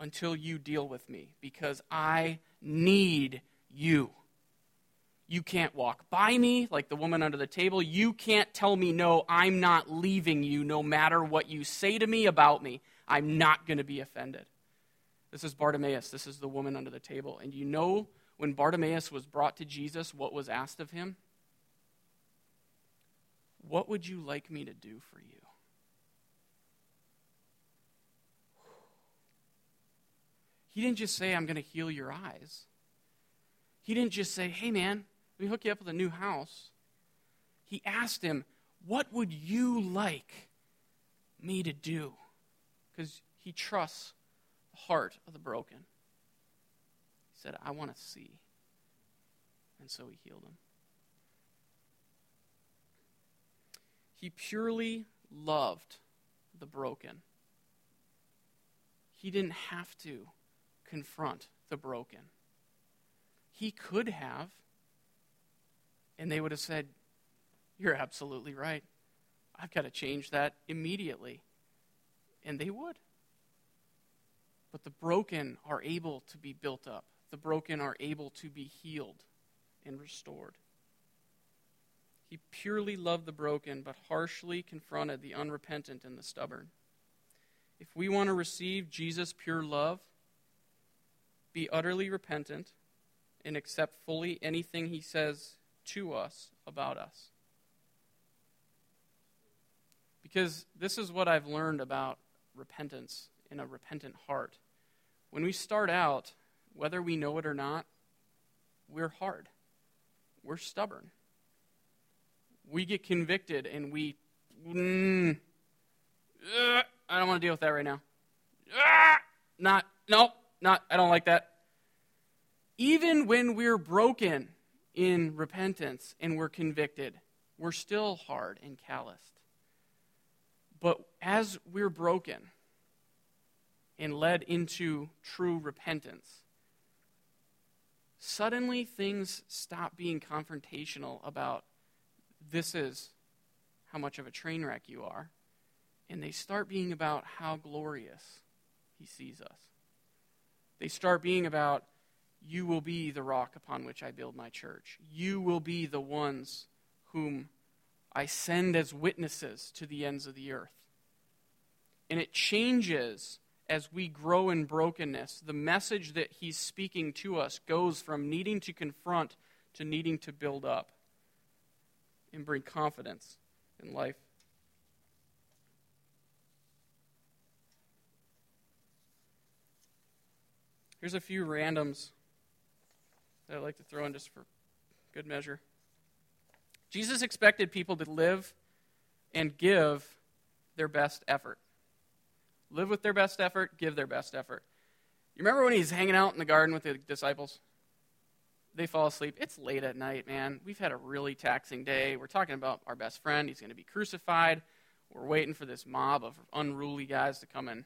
until you deal with me, because I need you. You can't walk by me like the woman under the table. You can't tell me, no, I'm not leaving you no matter what you say to me about me. I'm not going to be offended. This is Bartimaeus. This is the woman under the table. And you know when Bartimaeus was brought to Jesus, what was asked of him? What would you like me to do for you? He didn't just say, I'm going to heal your eyes. He didn't just say, hey, man, let me hook you up with a new house. He asked him, What would you like me to do? Because he trusts the heart of the broken. He said, I want to see. And so he healed him. He purely loved the broken. He didn't have to confront the broken. He could have, and they would have said, You're absolutely right. I've got to change that immediately. And they would. But the broken are able to be built up, the broken are able to be healed and restored. He purely loved the broken, but harshly confronted the unrepentant and the stubborn. If we want to receive Jesus' pure love, be utterly repentant, and accept fully anything he says to us about us. Because this is what I've learned about repentance in a repentant heart. When we start out, whether we know it or not, we're hard. We're stubborn. We get convicted and we, mm, uh, I don't want to deal with that right now. Uh, not, no, not, I don't like that. Even when we're broken in repentance and we're convicted, we're still hard and calloused. But as we're broken, and led into true repentance. Suddenly, things stop being confrontational about this is how much of a train wreck you are, and they start being about how glorious He sees us. They start being about, you will be the rock upon which I build my church. You will be the ones whom I send as witnesses to the ends of the earth. And it changes as we grow in brokenness, the message that he's speaking to us goes from needing to confront to needing to build up and bring confidence in life. Here's a few randoms that I'd like to throw in just for good measure. Jesus expected people to live and give their best effort live with their best effort, give their best effort. You remember when he's hanging out in the garden with the disciples? They fall asleep. It's late at night, man. We've had a really taxing day. We're talking about our best friend. He's going to be crucified. We're waiting for this mob of unruly guys to come and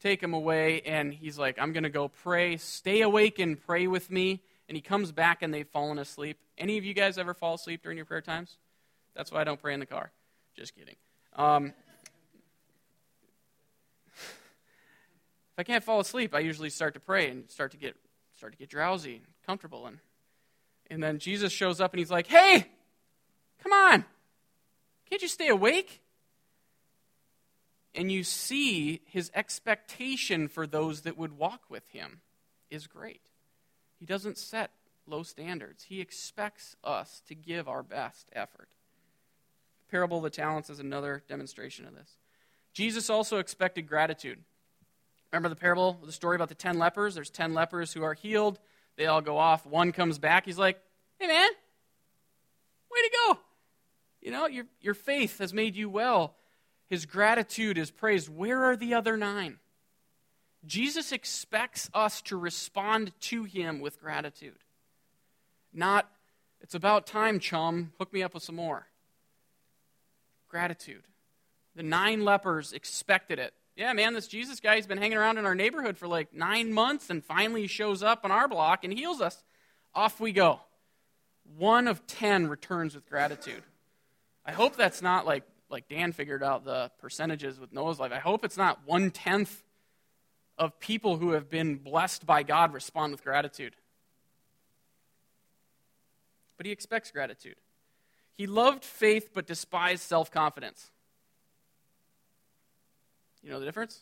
take him away. And he's like, I'm going to go pray. Stay awake and pray with me. And he comes back and they've fallen asleep. Any of you guys ever fall asleep during your prayer times? That's why I don't pray in the car. Just kidding. Um, If I can't fall asleep, I usually start to pray and start to get start to get drowsy and comfortable and and then Jesus shows up and he's like, "Hey, come on. Can't you stay awake?" And you see his expectation for those that would walk with him is great. He doesn't set low standards. He expects us to give our best effort. The parable of the talents is another demonstration of this. Jesus also expected gratitude. Remember the parable, the story about the 10 lepers? There's 10 lepers who are healed. They all go off. One comes back. He's like, hey, man, way to go. You know, your, your faith has made you well. His gratitude is praised. Where are the other nine? Jesus expects us to respond to him with gratitude. Not, it's about time, chum, hook me up with some more. Gratitude. The nine lepers expected it. Yeah, man, this Jesus guy, he's been hanging around in our neighborhood for like nine months, and finally he shows up on our block and heals us. Off we go. One of ten returns with gratitude. I hope that's not like, like Dan figured out the percentages with Noah's life. I hope it's not one tenth of people who have been blessed by God respond with gratitude. But he expects gratitude. He loved faith but despised self confidence. You know the difference?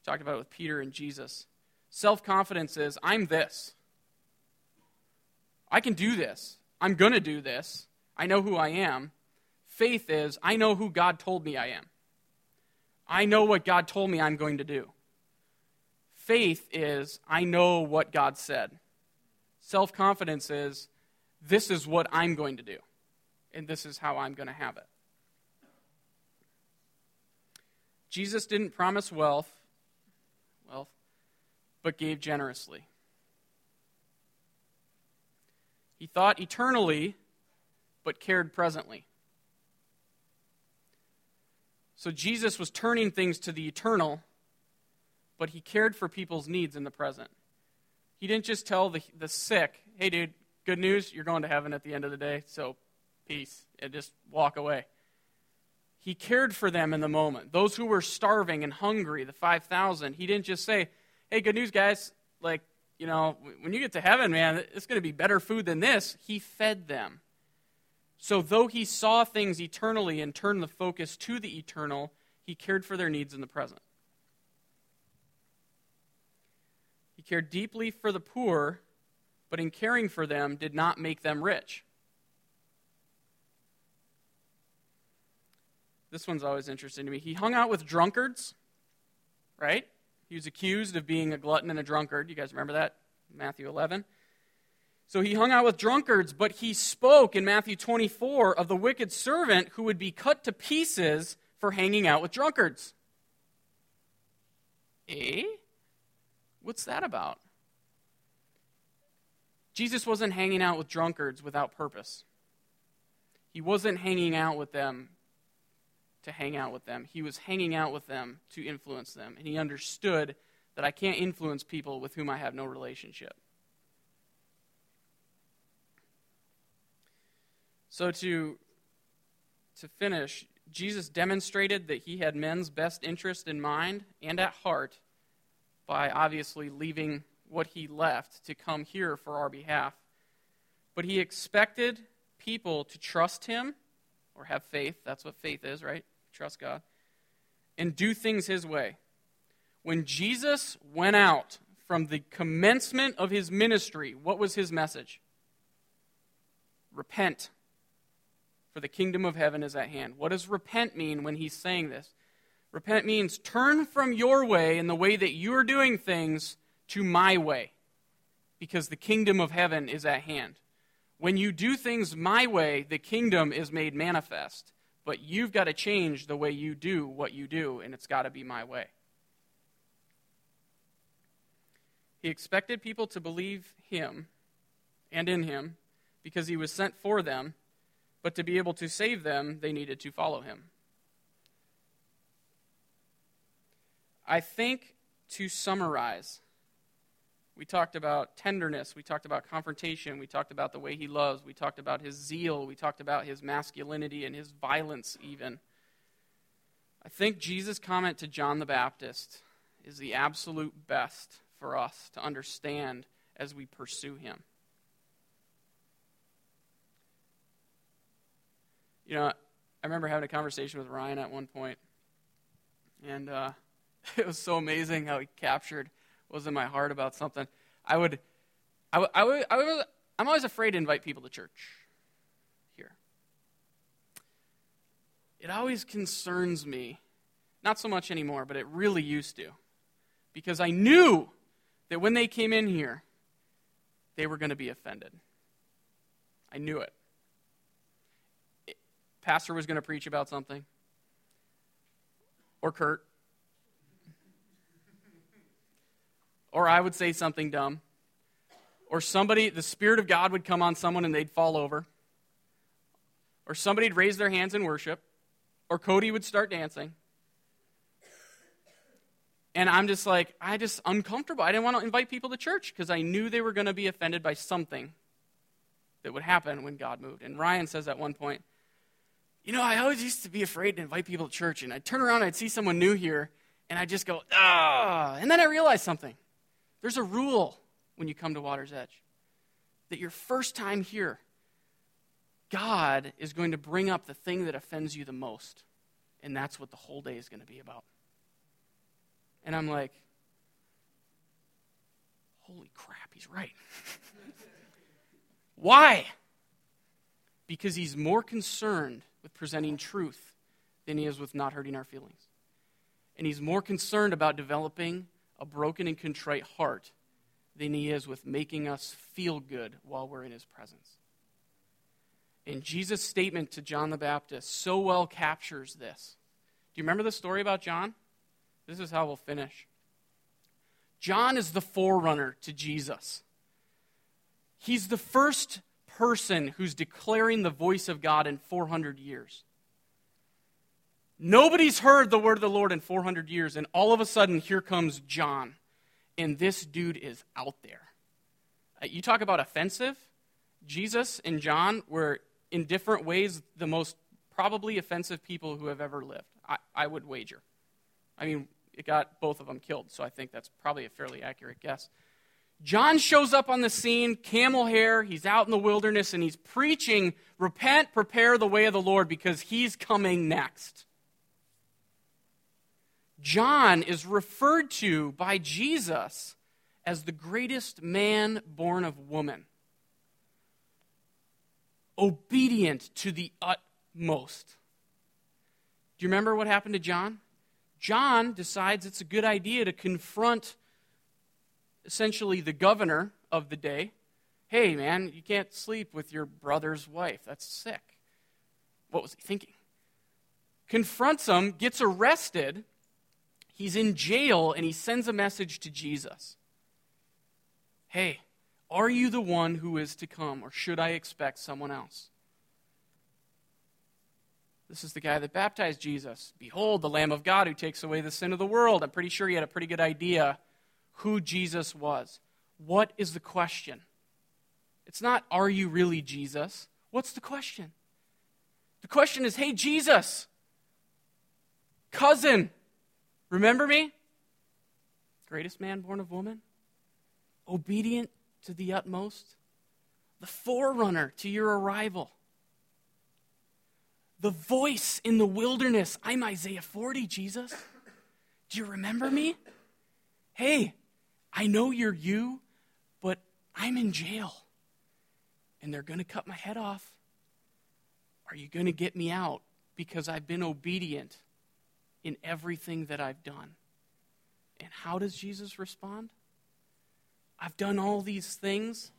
We talked about it with Peter and Jesus. Self confidence is I'm this. I can do this. I'm going to do this. I know who I am. Faith is I know who God told me I am. I know what God told me I'm going to do. Faith is I know what God said. Self confidence is this is what I'm going to do, and this is how I'm going to have it. Jesus didn't promise wealth, wealth, but gave generously. He thought eternally, but cared presently. So Jesus was turning things to the eternal, but he cared for people's needs in the present. He didn't just tell the, the sick, hey, dude, good news, you're going to heaven at the end of the day, so peace, and just walk away. He cared for them in the moment. Those who were starving and hungry, the 5,000, he didn't just say, hey, good news, guys. Like, you know, when you get to heaven, man, it's going to be better food than this. He fed them. So, though he saw things eternally and turned the focus to the eternal, he cared for their needs in the present. He cared deeply for the poor, but in caring for them, did not make them rich. This one's always interesting to me. He hung out with drunkards, right? He was accused of being a glutton and a drunkard. You guys remember that? Matthew 11. So he hung out with drunkards, but he spoke in Matthew 24 of the wicked servant who would be cut to pieces for hanging out with drunkards. Eh? What's that about? Jesus wasn't hanging out with drunkards without purpose. He wasn't hanging out with them to hang out with them. He was hanging out with them to influence them. And he understood that I can't influence people with whom I have no relationship. So to to finish, Jesus demonstrated that he had men's best interest in mind and at heart by obviously leaving what he left to come here for our behalf. But he expected people to trust him or have faith. That's what faith is, right? Trust God, and do things His way. When Jesus went out from the commencement of his ministry, what was his message? Repent, for the kingdom of heaven is at hand. What does repent mean when he's saying this? Repent means turn from your way and the way that you are doing things to my way, because the kingdom of heaven is at hand. When you do things my way, the kingdom is made manifest. But you've got to change the way you do what you do, and it's got to be my way. He expected people to believe him and in him because he was sent for them, but to be able to save them, they needed to follow him. I think to summarize, we talked about tenderness. We talked about confrontation. We talked about the way he loves. We talked about his zeal. We talked about his masculinity and his violence, even. I think Jesus' comment to John the Baptist is the absolute best for us to understand as we pursue him. You know, I remember having a conversation with Ryan at one point, and uh, it was so amazing how he captured was in my heart about something, I would, I would, I would, I would I'm always afraid to invite people to church here. it always concerns me. Not so much anymore, but it really used to. Because I knew that when they came in here, they were going to be offended. I knew it. Pastor was going to preach about something, or Kurt, or I would say something dumb, or somebody, the Spirit of God would come on someone and they'd fall over, or somebody'd raise their hands in worship, or Cody would start dancing. And I'm just like, I just uncomfortable. I didn't want to invite people to church because I knew they were going to be offended by something that would happen when God moved. And Ryan says at one point, you know, I always used to be afraid to invite people to church, and I'd turn around and I'd see someone new here, and I'd just go, ah. And then I realized something. There's a rule when you come to Water's Edge that your first time here, God is going to bring up the thing that offends you the most. And that's what the whole day is going to be about. And I'm like, holy crap, he's right. Why? Because he's more concerned with presenting truth than he is with not hurting our feelings. And he's more concerned about developing a broken and contrite heart than he is with making us feel good while we're in his presence. And Jesus' statement to John the Baptist so well captures this. Do you remember the story about John? This is how we'll finish. John is the forerunner to Jesus. He's the first person who's declaring the voice of God in 400 years. Nobody's heard the word of the Lord in 400 years, and all of a sudden, here comes John. And this dude is out there. Uh, you talk about offensive. Jesus and John were, in different ways, the most probably offensive people who have ever lived. I, I would wager. I mean, it got both of them killed, so I think that's probably a fairly accurate guess. John shows up on the scene, camel hair, he's out in the wilderness, and he's preaching, Repent, prepare the way of the Lord, because he's coming next. John is referred to by Jesus as the greatest man born of woman, obedient to the utmost. Do you remember what happened to John? John decides it's a good idea to confront essentially the governor of the day. Hey, man, you can't sleep with your brother's wife. That's sick. What was he thinking? Confronts him, gets arrested. He's in jail, and he sends a message to Jesus Hey, are you the one who is to come, or should I expect someone else? This is the guy that baptized Jesus. Behold, the Lamb of God who takes away the sin of the world. I'm pretty sure he had a pretty good idea who Jesus was. What is the question? It's not, are you really Jesus? What's the question? The question is, hey, Jesus, cousin, remember me? Greatest man born of woman, obedient to the utmost, the forerunner to your arrival, the voice in the wilderness. I'm Isaiah 40, Jesus. Do you remember me? Hey, I know you're you, but I'm in jail and they're going to cut my head off. Are you going to get me out because I've been obedient in everything that I've done? And how does Jesus respond? I've done all these things,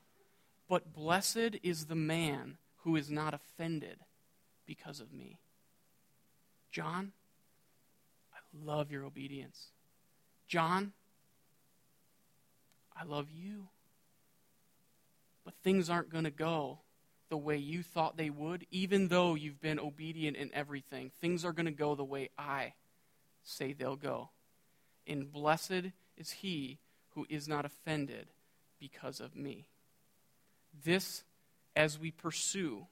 but blessed is the man who is not offended because of me. John, I love your obedience. John, I love you. But things aren't going to go the way you thought they would, even though you've been obedient in everything. Things are going to go the way I say they'll go. And blessed is he who is not offended because of me. This, as we pursue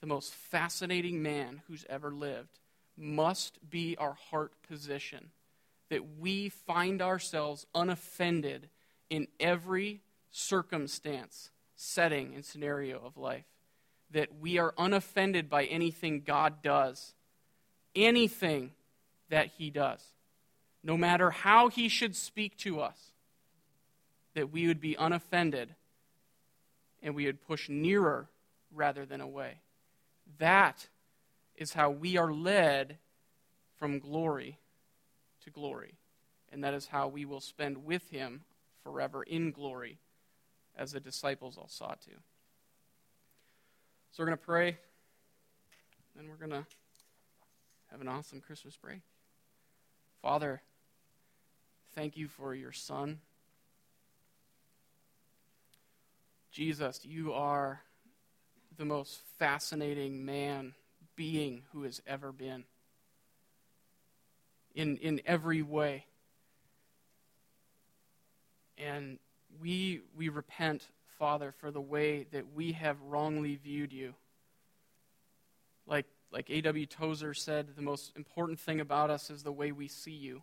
the most fascinating man who's ever lived, must be our heart position. That we find ourselves unoffended in every circumstance, setting, and scenario of life. That we are unoffended by anything God does, anything that He does, no matter how He should speak to us, that we would be unoffended and we would push nearer rather than away. That is how we are led from glory to glory. And that is how we will spend with him forever in glory, as the disciples all sought to. So we're going to pray, and we're going to have an awesome Christmas break. Father, thank you for your Son. Jesus, you are the most fascinating man, being who has ever been. In, in every way. And we, we repent, Father, for the way that we have wrongly viewed you. Like, like A.W. Tozer said, the most important thing about us is the way we see you.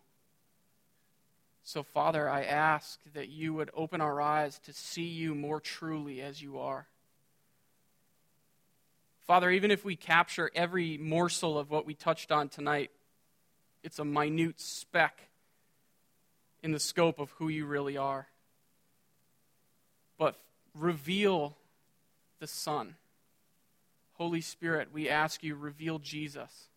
So, Father, I ask that you would open our eyes to see you more truly as you are. Father, even if we capture every morsel of what we touched on tonight, it's a minute speck in the scope of who you really are. But reveal the Son. Holy Spirit, we ask you, reveal Jesus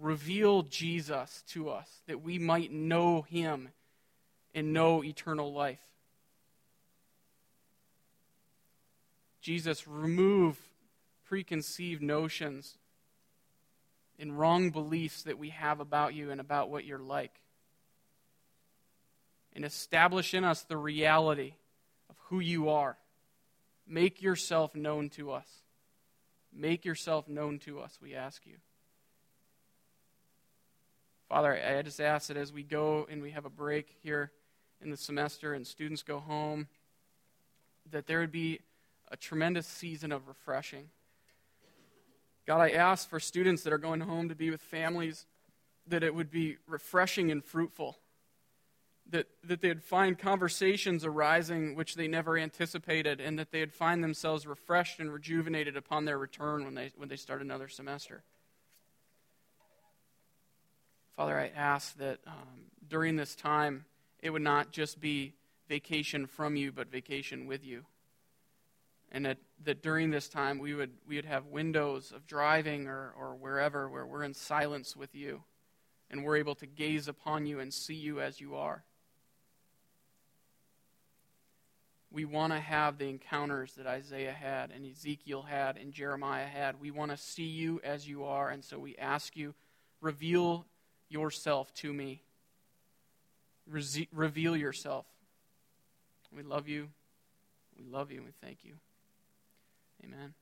reveal Jesus to us that we might know him and know eternal life. Jesus, remove preconceived notions and wrong beliefs that we have about you and about what you're like. And establish in us the reality of who you are. Make yourself known to us. Make yourself known to us, we ask you. Father, I just ask that as we go and we have a break here in the semester and students go home, that there would be a tremendous season of refreshing. God, I ask for students that are going home to be with families that it would be refreshing and fruitful. That, that they'd find conversations arising which they never anticipated, and that they'd find themselves refreshed and rejuvenated upon their return when they, when they start another semester. Father, I ask that um, during this time, it would not just be vacation from you, but vacation with you. And that, that during this time, we would, we would have windows of driving or, or wherever where we're in silence with you and we're able to gaze upon you and see you as you are. We want to have the encounters that Isaiah had and Ezekiel had and Jeremiah had. We want to see you as you are, and so we ask you, reveal yourself to me. Re- reveal yourself. We love you. We love you and we thank you. Amen.